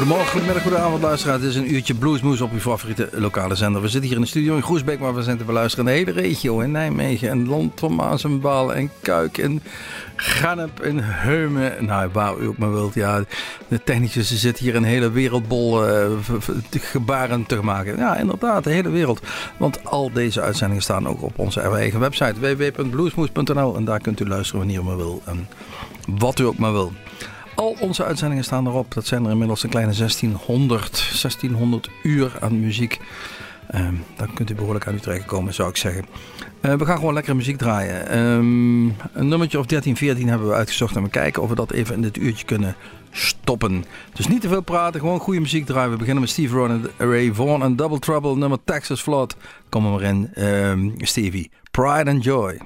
Goedemorgen, goedemiddag, goedenavond luisteraar. Het is een uurtje bluesmoes op uw favoriete lokale zender. We zitten hier in de studio in Groesbeek, maar we zijn te beluisteren in de hele regio. In Nijmegen en Lont, Thomas en Baal en Kuik en Gannep en Heumen. Nou, waar u ook maar wilt. Ja, de technicus zit hier een hele wereldbol uh, gebaren te maken. Ja, inderdaad, de hele wereld. Want al deze uitzendingen staan ook op onze eigen website www.bluesmoes.nl. En daar kunt u luisteren wanneer u maar wil en wat u ook maar wil. Al onze uitzendingen staan erop. Dat zijn er inmiddels een kleine 1600, 1600 uur aan muziek. Um, dan kunt u behoorlijk aan uw trekken komen, zou ik zeggen. Uh, we gaan gewoon lekkere muziek draaien. Um, een nummertje of 13, 14 hebben we uitgezocht. En we kijken of we dat even in dit uurtje kunnen stoppen. Dus niet te veel praten, gewoon goede muziek draaien. We beginnen met Steve Ron Ray Vaughan en Double Trouble, nummer Texas Flood. Kom er maar in, um, Stevie. Pride and Joy.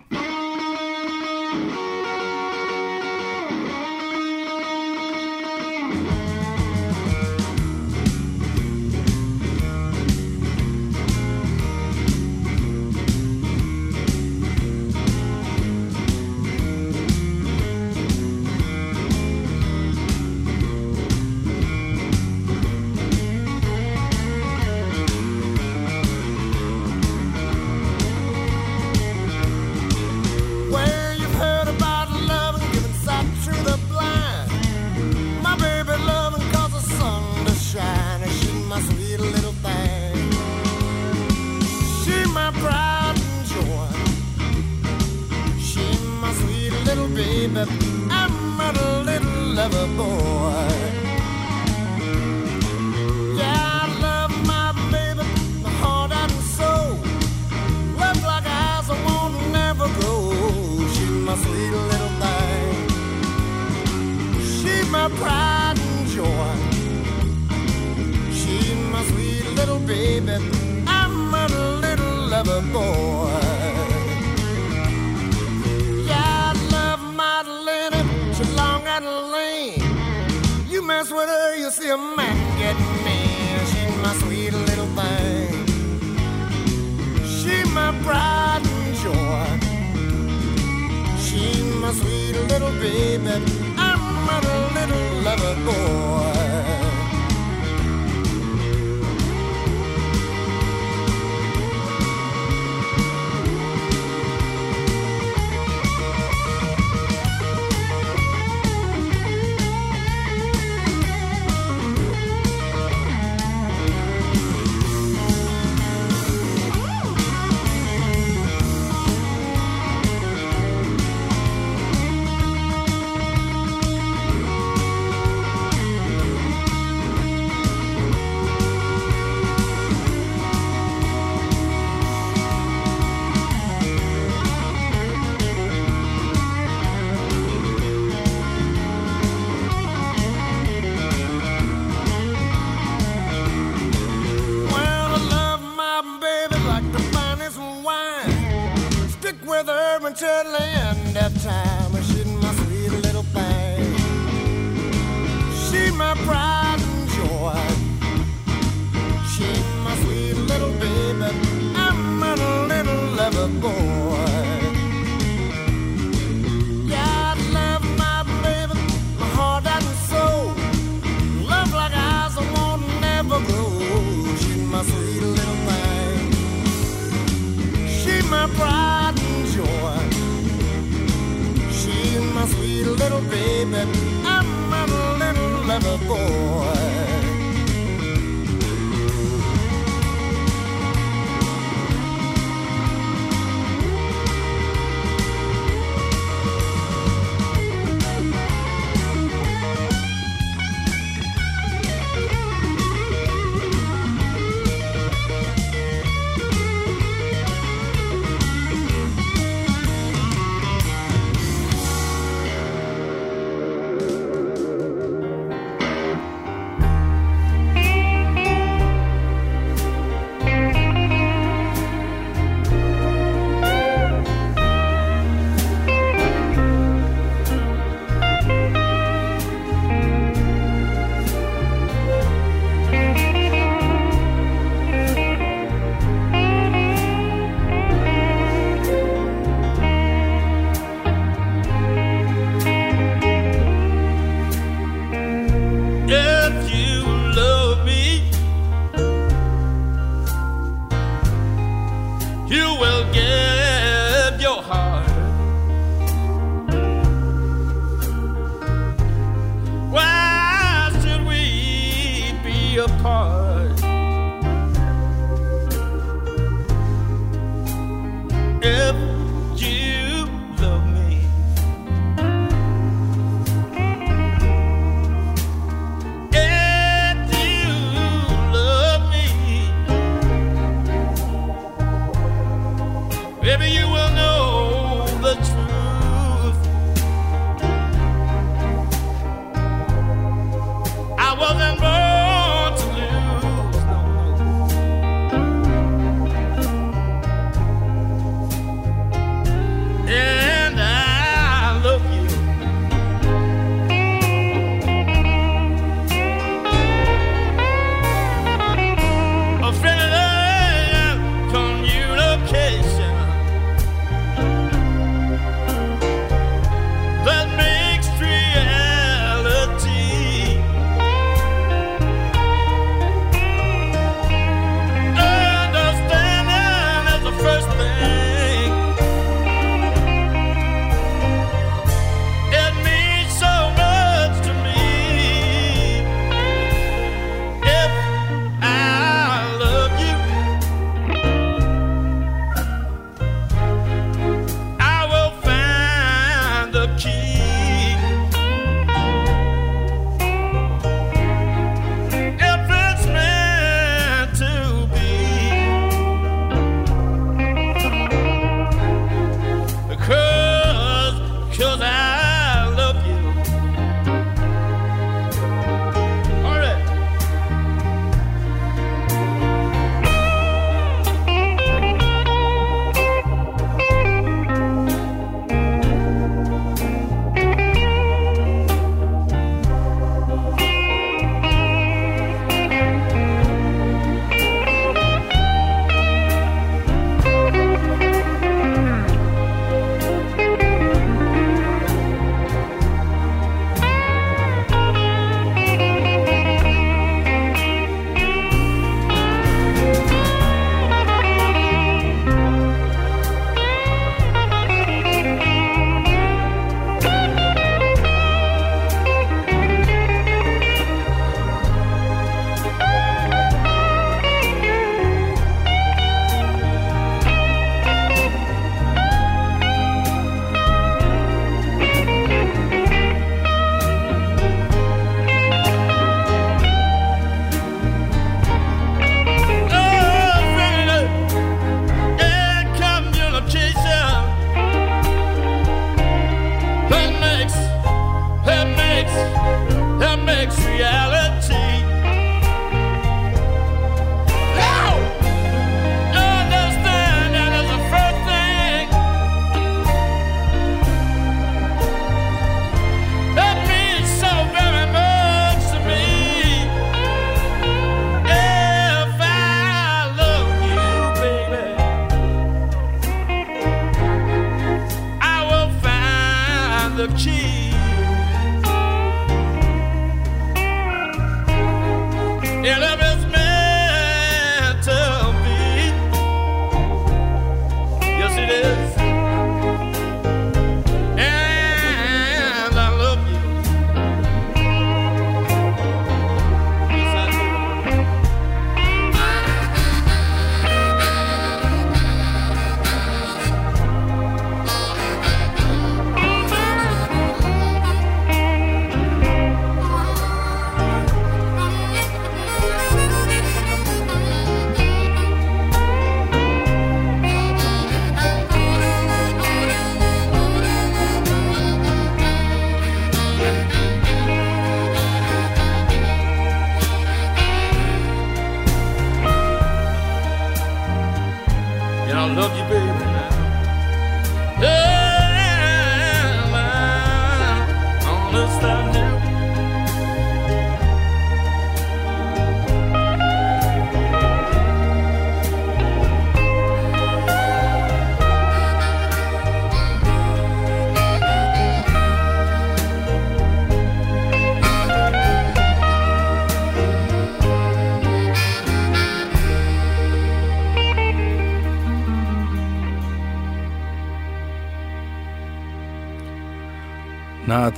baby, I'm a little lover boy.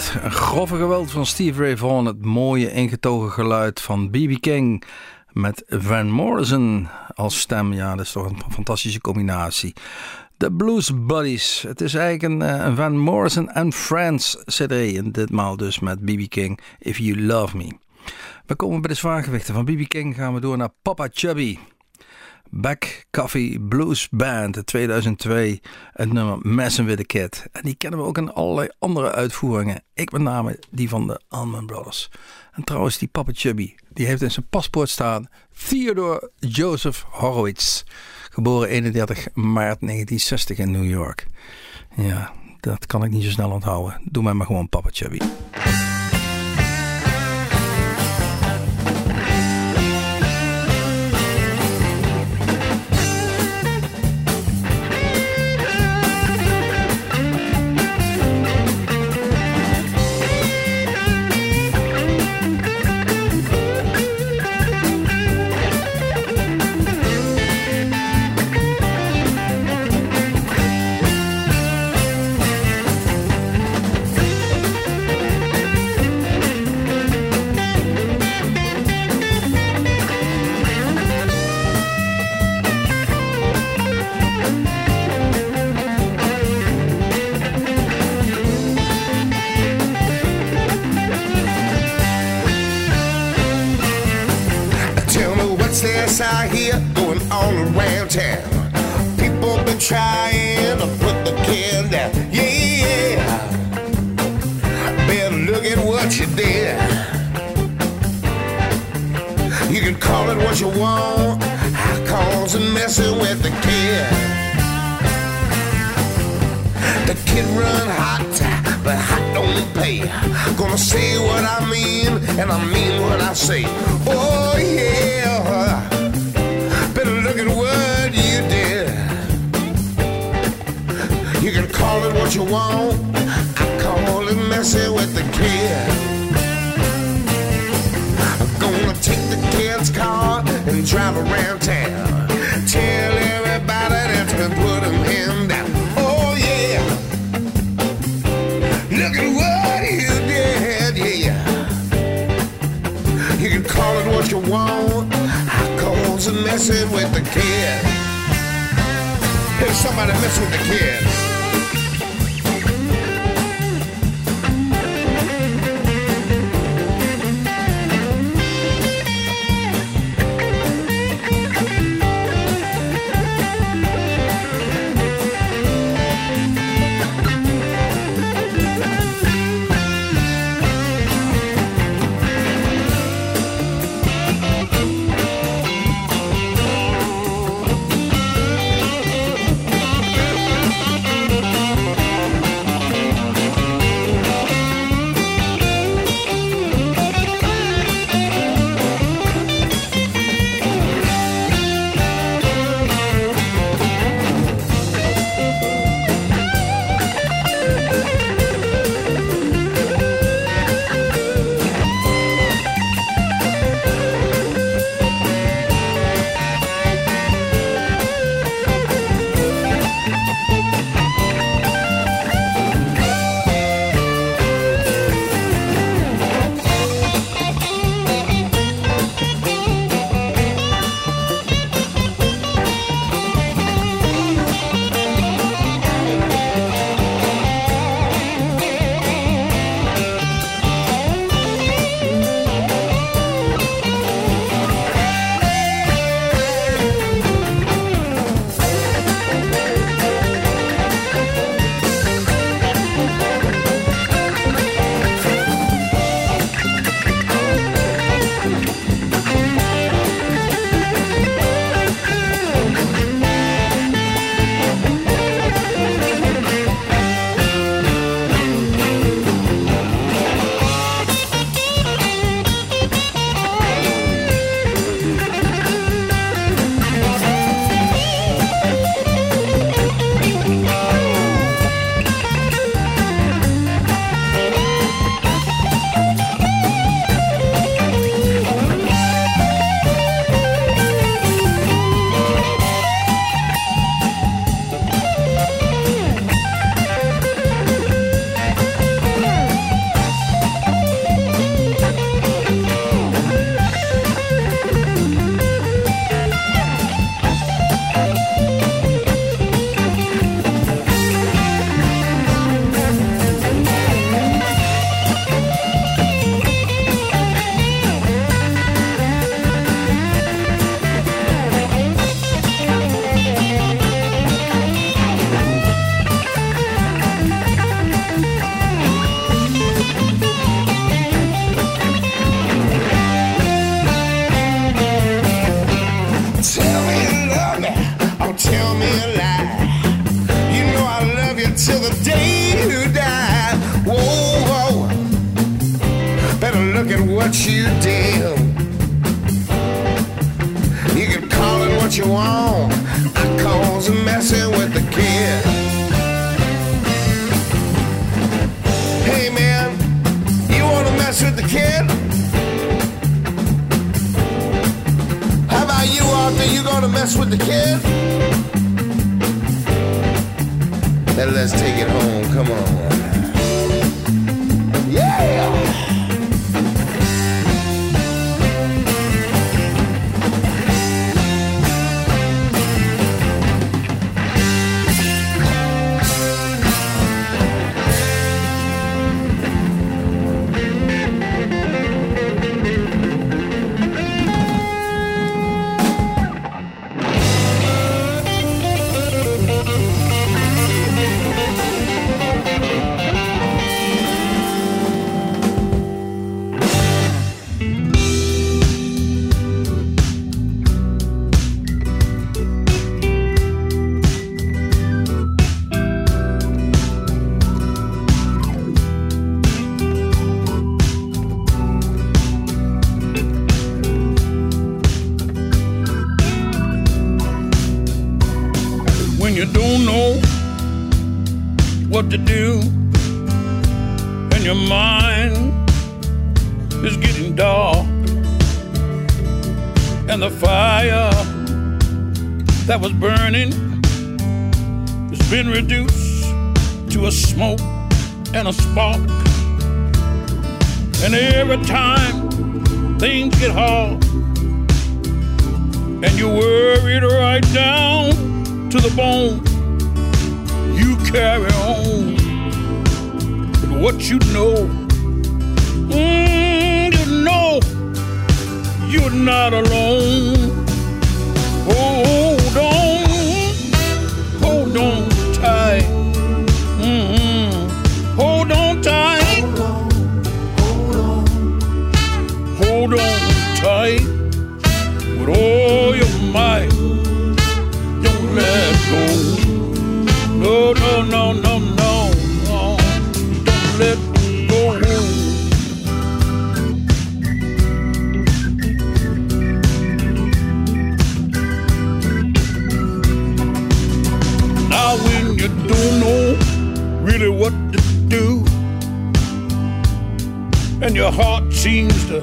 Het grove geweld van Steve Ray Vaughan, het mooie ingetogen geluid van B.B. King met Van Morrison als stem. Ja, dat is toch een fantastische combinatie. De Blues Buddies. Het is eigenlijk een, eh, een Van Morrison and Friends CD. En ditmaal dus met B.B. King, If You Love Me. We komen bij de zwaargewichten. Van B.B. King gaan we door naar Papa Chubby. Back Coffee Blues Band 2002. Het nummer Messing with the Kid. En die kennen we ook in allerlei andere uitvoeringen. Ik met name die van de Allman Brothers. En trouwens die Papa Chubby. Die heeft in zijn paspoort staan Theodore Joseph Horowitz. Geboren 31 maart 1960 in New York. Ja, dat kan ik niet zo snel onthouden. Doe mij maar gewoon Papa Chubby. Really what to do, and your heart seems to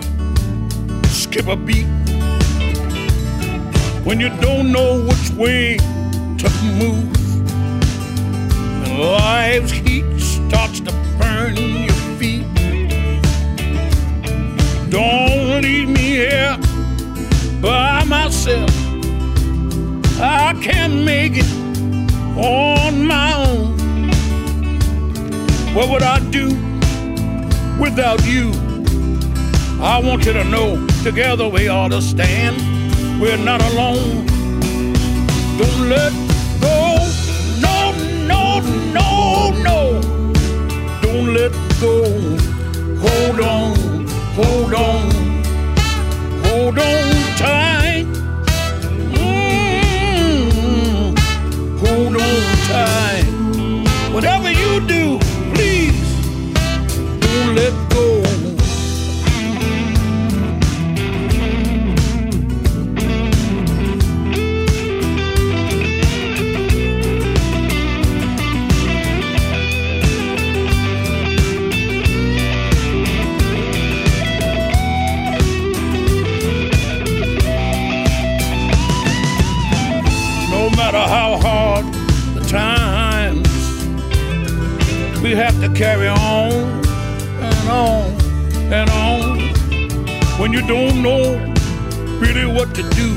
skip a beat when you don't know which way to move. And life's heat starts to burn your feet. Don't leave me here by myself. I can't make it on my own. What would I do without you? I want you to know together we ought to stand we're not alone. Don't let go. No, no, no, no. Don't let go. Hold on, hold on, hold on tight. Mm, hold on tight. Whatever you do, let go. no matter how hard the times, we have to carry on on and on. When you don't know really what to do,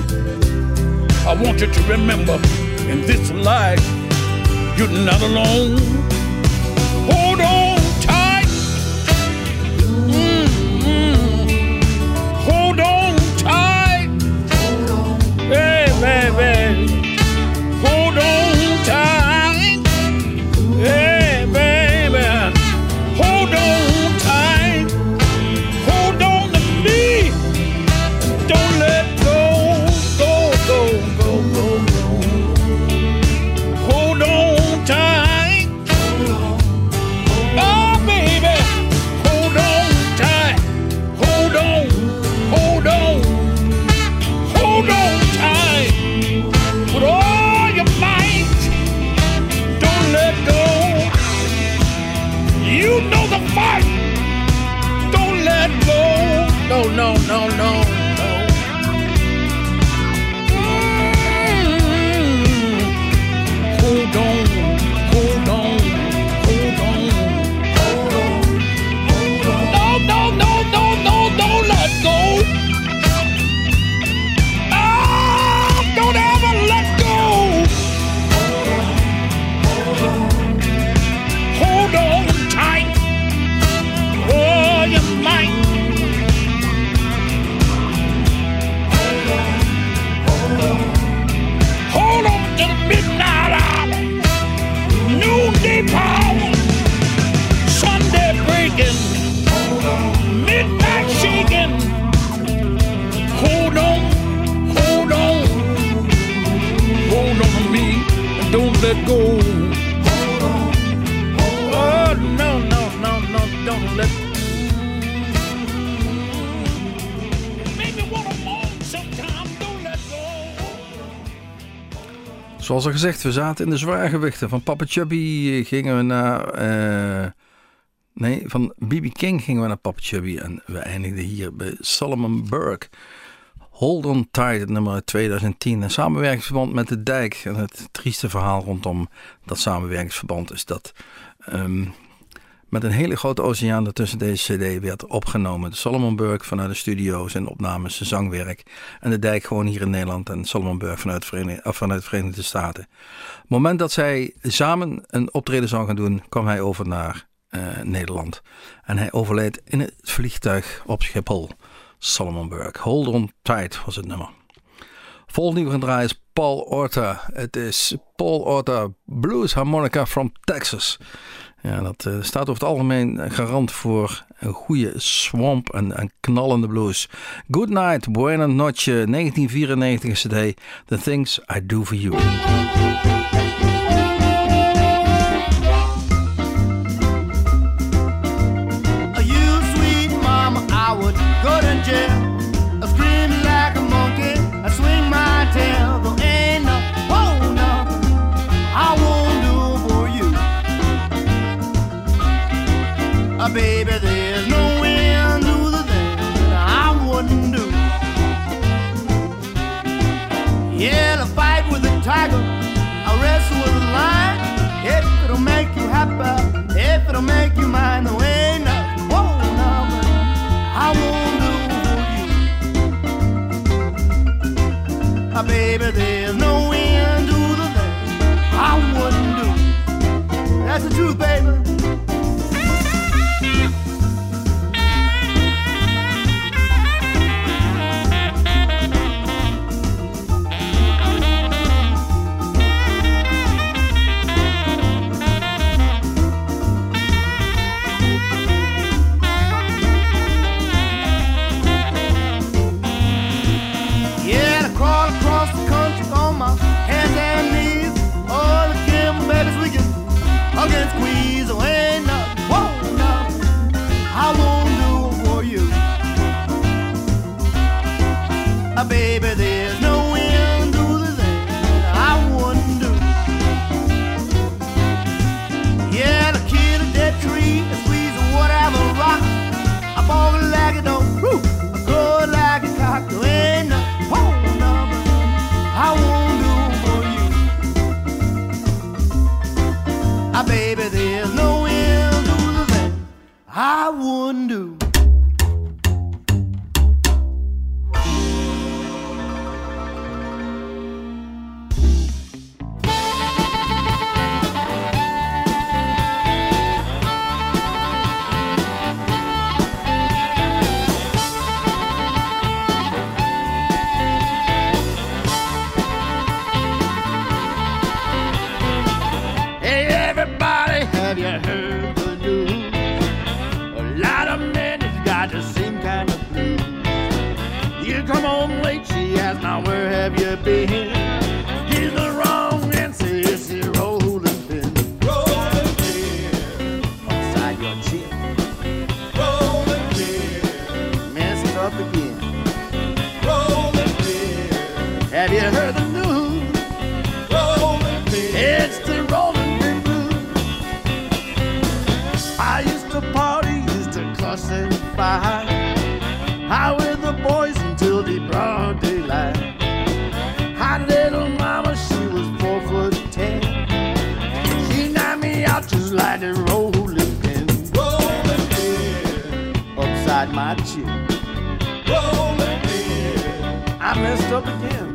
I want you to remember in this life, you're not alone. We zaten in de zwaargewichten. Van Papa Chubby gingen we naar... eh, nee, van B.B. King gingen we naar Papa Chubby. En we eindigden hier bij Solomon Burke. Hold on tight, nummer uit 2010. Een samenwerkingsverband met de dijk. En het trieste verhaal rondom dat samenwerkingsverband is dat... ehm, met een hele grote oceaan ertussen deze cd werd opgenomen. De Solomon Burke vanuit de studio's en opnames, zijn zangwerk. En de dijk gewoon hier in Nederland en Solomon Burke vanuit, of vanuit de Verenigde Staten. Op het moment dat zij samen een optreden zouden gaan doen, kwam hij over naar eh, Nederland. En hij overleed in het vliegtuig op Schiphol. Solomon Burke. Hold on tight was het nummer. Volgende we gaan draaien is Paul Orta. Het is Paul Orta Blues Harmonica from Texas. Ja, dat eh, staat over het algemeen garant voor een goede swamp en, en knallende blues. Good night, buena noche, 1994 is CD. The Things I Do For. You baby, It's the rolling pin blues. I used to party, used to cuss and fight. High with the boys until the broad daylight. Hot little mama, she was four foot ten. She knocked me out just like a rolling pin. Rolling pin. Upside my chin. Rolling pin. I messed up again.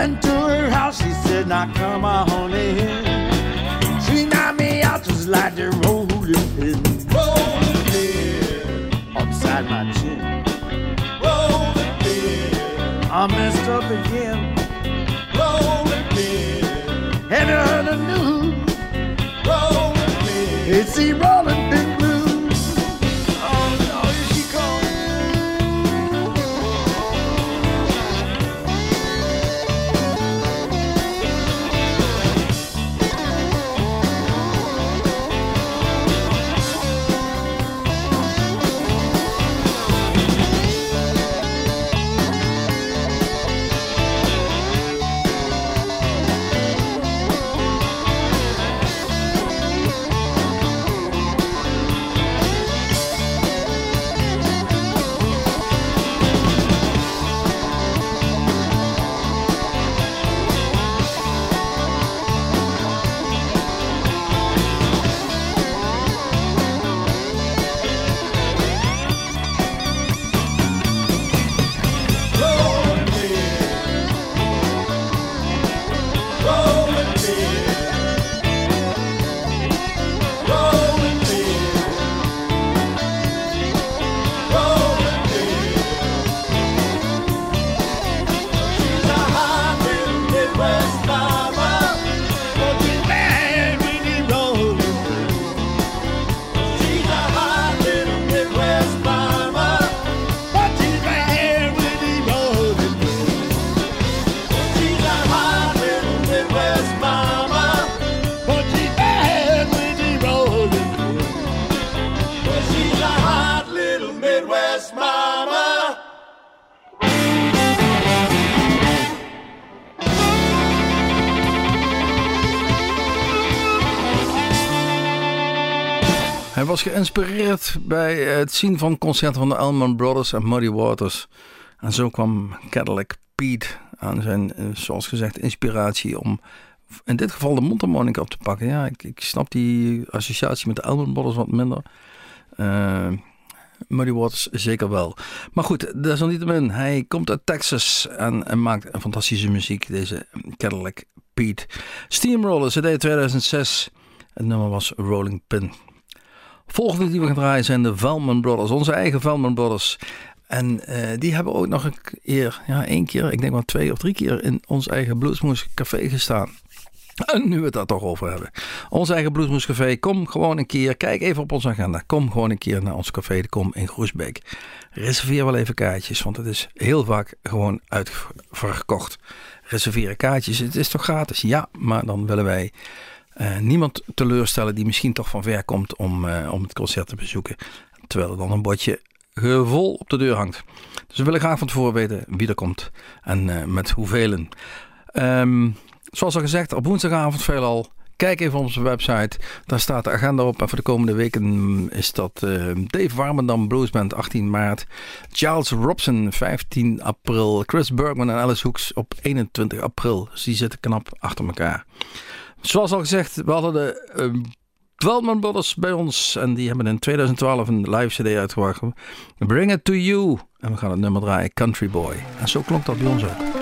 Went to her house, she said, Now come on in. She knocked me out just like the rolling was geïnspireerd bij het zien van concerten van de Allman Brothers en Muddy Waters. En zo kwam Cadillac Pete aan zijn, eh, zoals gezegd, inspiratie om in dit geval de mondharmonica op te pakken. Ja, ik, ik snap die associatie met de Allman Brothers wat minder. Eh, Muddy Waters zeker wel. Maar goed, desalniettemin, hij komt uit Texas en, en maakt een fantastische muziek, deze Cadillac Pete. Steamroller, CD 2006. Het nummer was Rolling Pin. Volgende die we gaan draaien zijn de Velman Brothers, onze eigen Velman Brothers. En uh, die hebben ook nog een keer, ja één keer, ik denk maar twee of drie keer in ons eigen Bluesmoes Café gestaan. En nu we het daar toch over hebben. Ons eigen Bluesmoes Café, kom gewoon een keer, kijk even op onze agenda. Kom gewoon een keer naar ons café, de Kom in Groesbeek. Reserveer wel even kaartjes, want het is heel vaak gewoon uitverkocht. reserveren kaartjes. Het is toch gratis? Ja, maar dan willen wij eh, niemand teleurstellen die misschien toch van ver komt om, eh, om het concert te bezoeken. Terwijl er dan een bordje vol op de deur hangt. Dus we willen graag van tevoren weten wie er komt en eh, met hoeveel. Ehm zoals al gezegd, op woensdagavond veelal. Kijk even op onze website. Daar staat de agenda op. En voor de komende weken is dat Dave Warmendam Bluesband 18 maart. Charles Robson 15 april. Chris Bergman en Alice Hoeks op 21 april. Dus die zitten knap achter elkaar. Zoals al gezegd, we hadden de uh, Dwelman Brothers bij ons. En die hebben in 2012 een live cd uitgebracht. Bring It To You. En we gaan het nummer draaien, Country Boy. En zo klonk dat bij ons ook.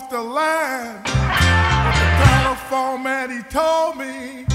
With the line. But the telephone man, he told me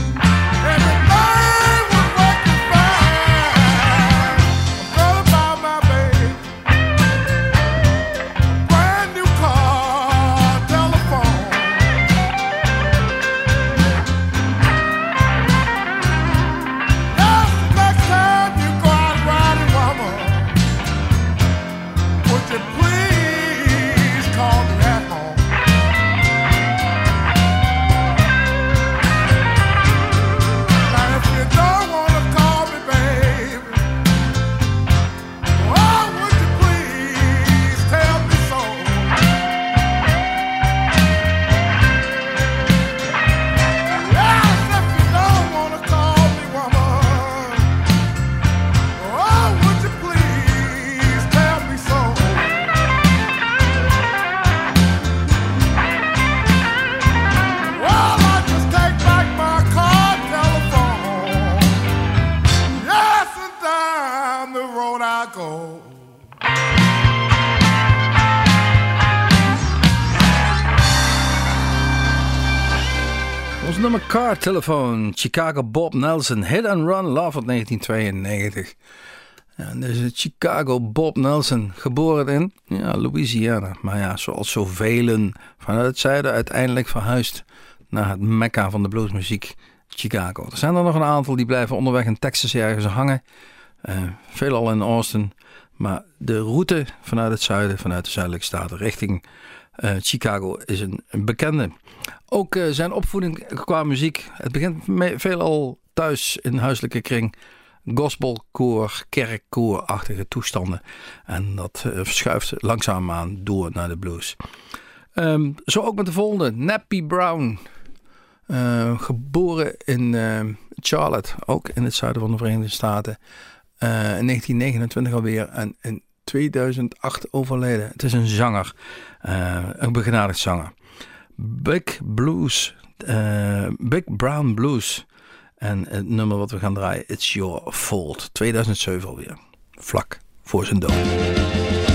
Telephone, Chicago Bob Nelson, Hit and Run Love uit 1992. Ja, deze Chicago Bob Nelson, geboren in ja, Louisiana. Maar ja, zoals zoveel vanuit het zuiden uiteindelijk verhuisd naar het mekka van de bluesmuziek, Chicago. Er zijn er nog een aantal die blijven onderweg in Texas ergens hangen. Eh, veelal in Austin. Maar de route vanuit het zuiden, vanuit de zuidelijke staten richting eh, Chicago is een, een bekende. Ook eh, zijn opvoeding qua muziek. Het begint veelal thuis in huiselijke kring. Gospelkoor, kerkkoorachtige toestanden. En dat eh, verschuift langzaamaan door naar de blues. Ehm, zo ook met de volgende. Nappy Brown. Eh, geboren in eh, Charlotte, ook in het zuiden van de Verenigde Staten. Eh, in 1929 alweer en 2008 overleden. Het is een zanger, eh, een begenadigd zanger. Big Blues, eh, Big Brown Blues. En het nummer wat we gaan draaien, It's Your Fault. 2007 alweer, vlak voor zijn dood.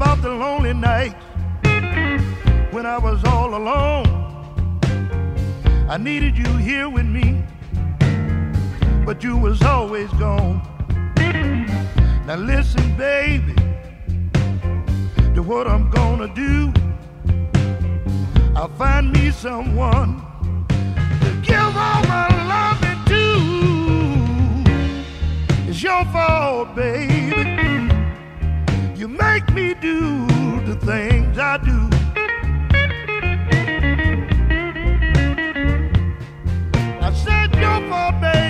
about the lonely nights when I was all alone. I needed you here with me, but you was always gone. Now listen, baby, to what I'm gonna do. I'll find me someone to give all my love to. It's your fault, baby. You make me do the things I do. I said you're my baby.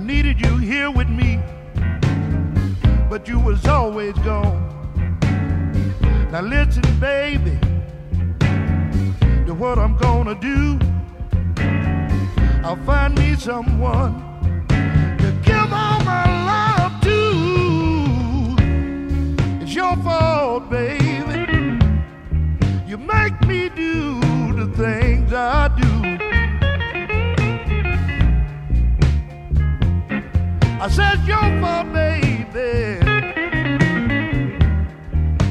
I needed you here with me, but you was always gone. Now listen, baby, to what I'm gonna do. I'll find me someone to give all my love to. It's your fault, baby. You make me do the things I do. I said your fault, baby.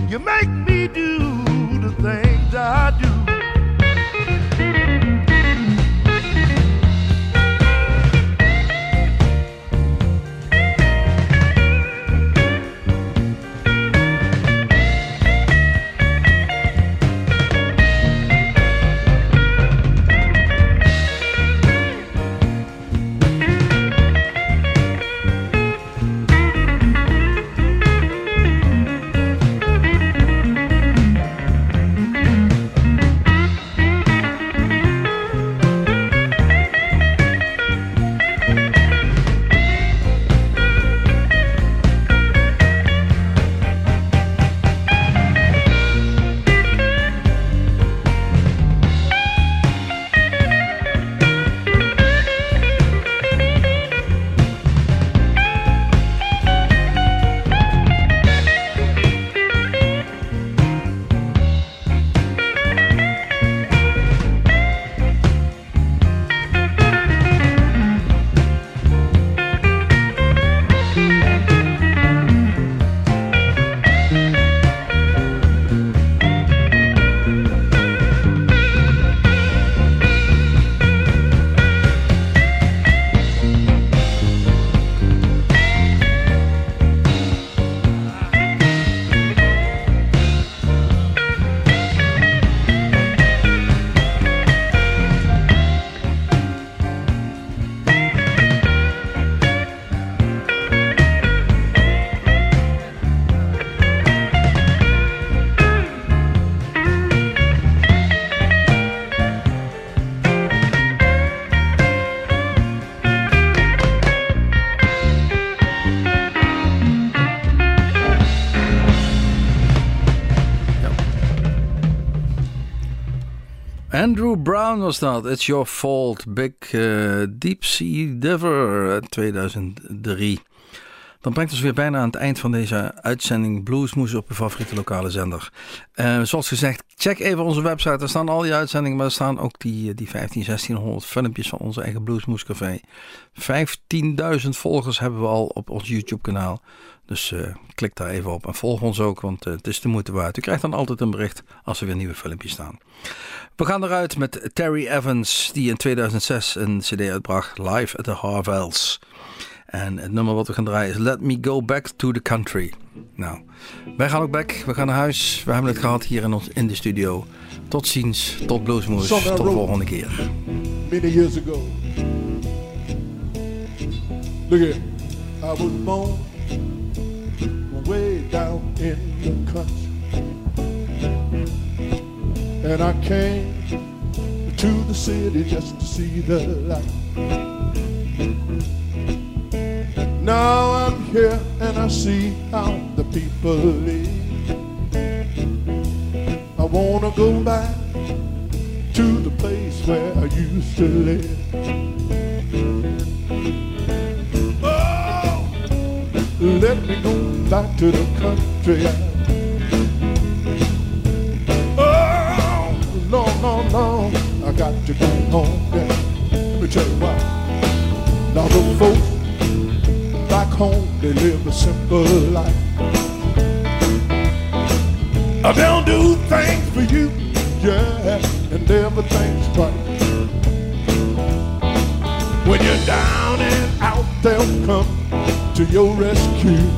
You make me do the things I do. Brown was dat. It's Your Fault. Big eh, Deep Sea Diver uit 2003. Dan brengt ons weer bijna aan het eind van deze uitzending Bluesmoes op je favoriete lokale zender. Eh, zoals gezegd, check even onze website. Daar staan al die uitzendingen, maar er staan ook die, die 15, 1600 filmpjes van onze eigen Bluesmoes Café. 15.000 volgers hebben we al op ons YouTube kanaal. Dus eh, klik daar even op en volg ons ook, want het is de moeite waard. U krijgt dan altijd een bericht als er weer nieuwe filmpjes staan. We gaan eruit met Terry Evans, die in 2006 een CD uitbracht, Live at the Harvels. En het nummer wat we gaan draaien is Let Me Go Back to the Country. Nou, wij gaan ook back, we gaan naar huis. We hebben het gehad hier in, ons, in de studio. Tot ziens, tot Bluesmoes, tot de volgende keer. Many years ago. Look here, I was born way down in the country. And I came to the city just to see the light. Now I'm here and I see how the people live. I wanna go back to the place where I used to live. Oh, let me go back to the country. Oh, no, no, no, I got to go home. Let me tell you why. Now the folks back home, they live a simple life. They'll do things for you, yeah, and everything's right. When you're down and out, they'll come to your rescue.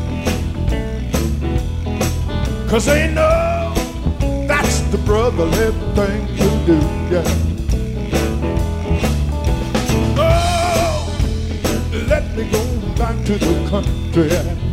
Cause they know that's the brotherly thing to do, yeah. Oh, let me go back to the country.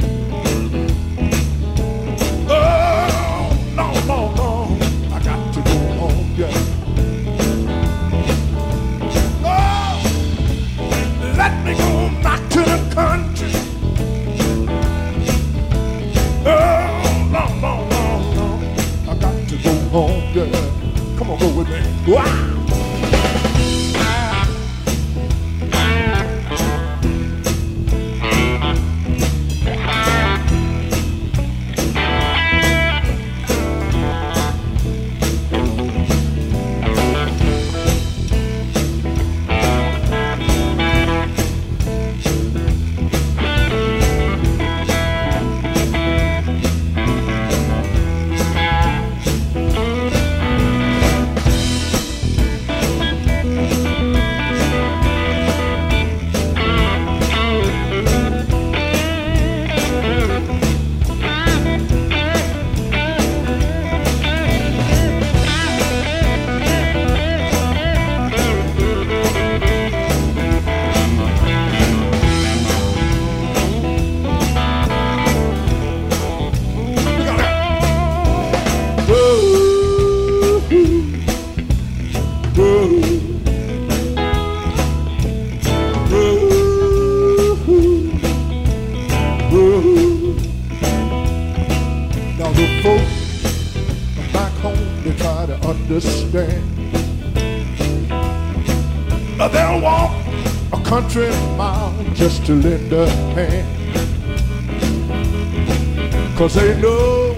Cause they know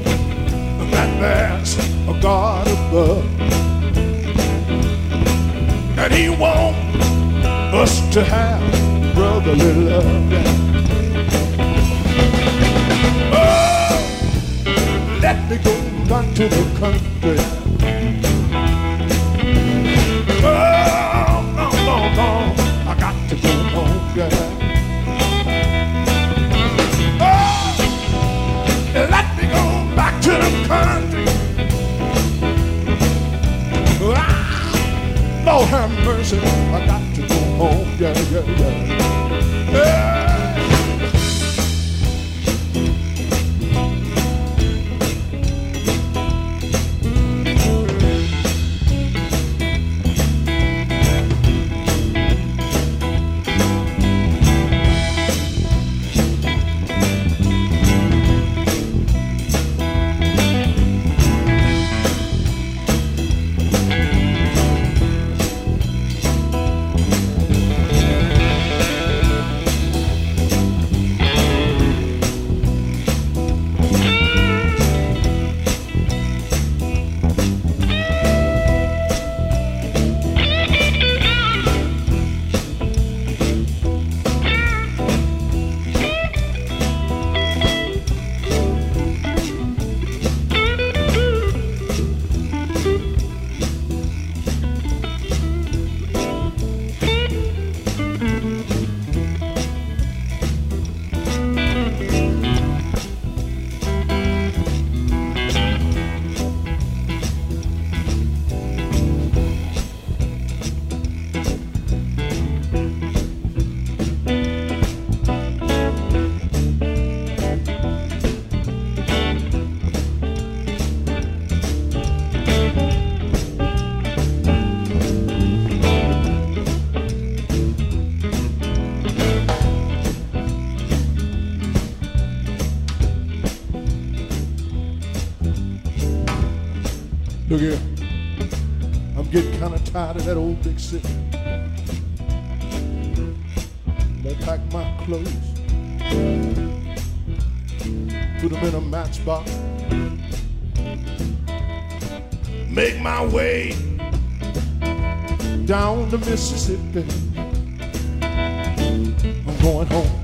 that there's a God above. And he wants us to have brotherly love. Oh, let me go back to the country. The. Ah, Lord have mercy, I got to go home, yeah, yeah, yeah. That old big city. I pack my clothes, put them in a matchbox, make my way down the Mississippi. I'm going home.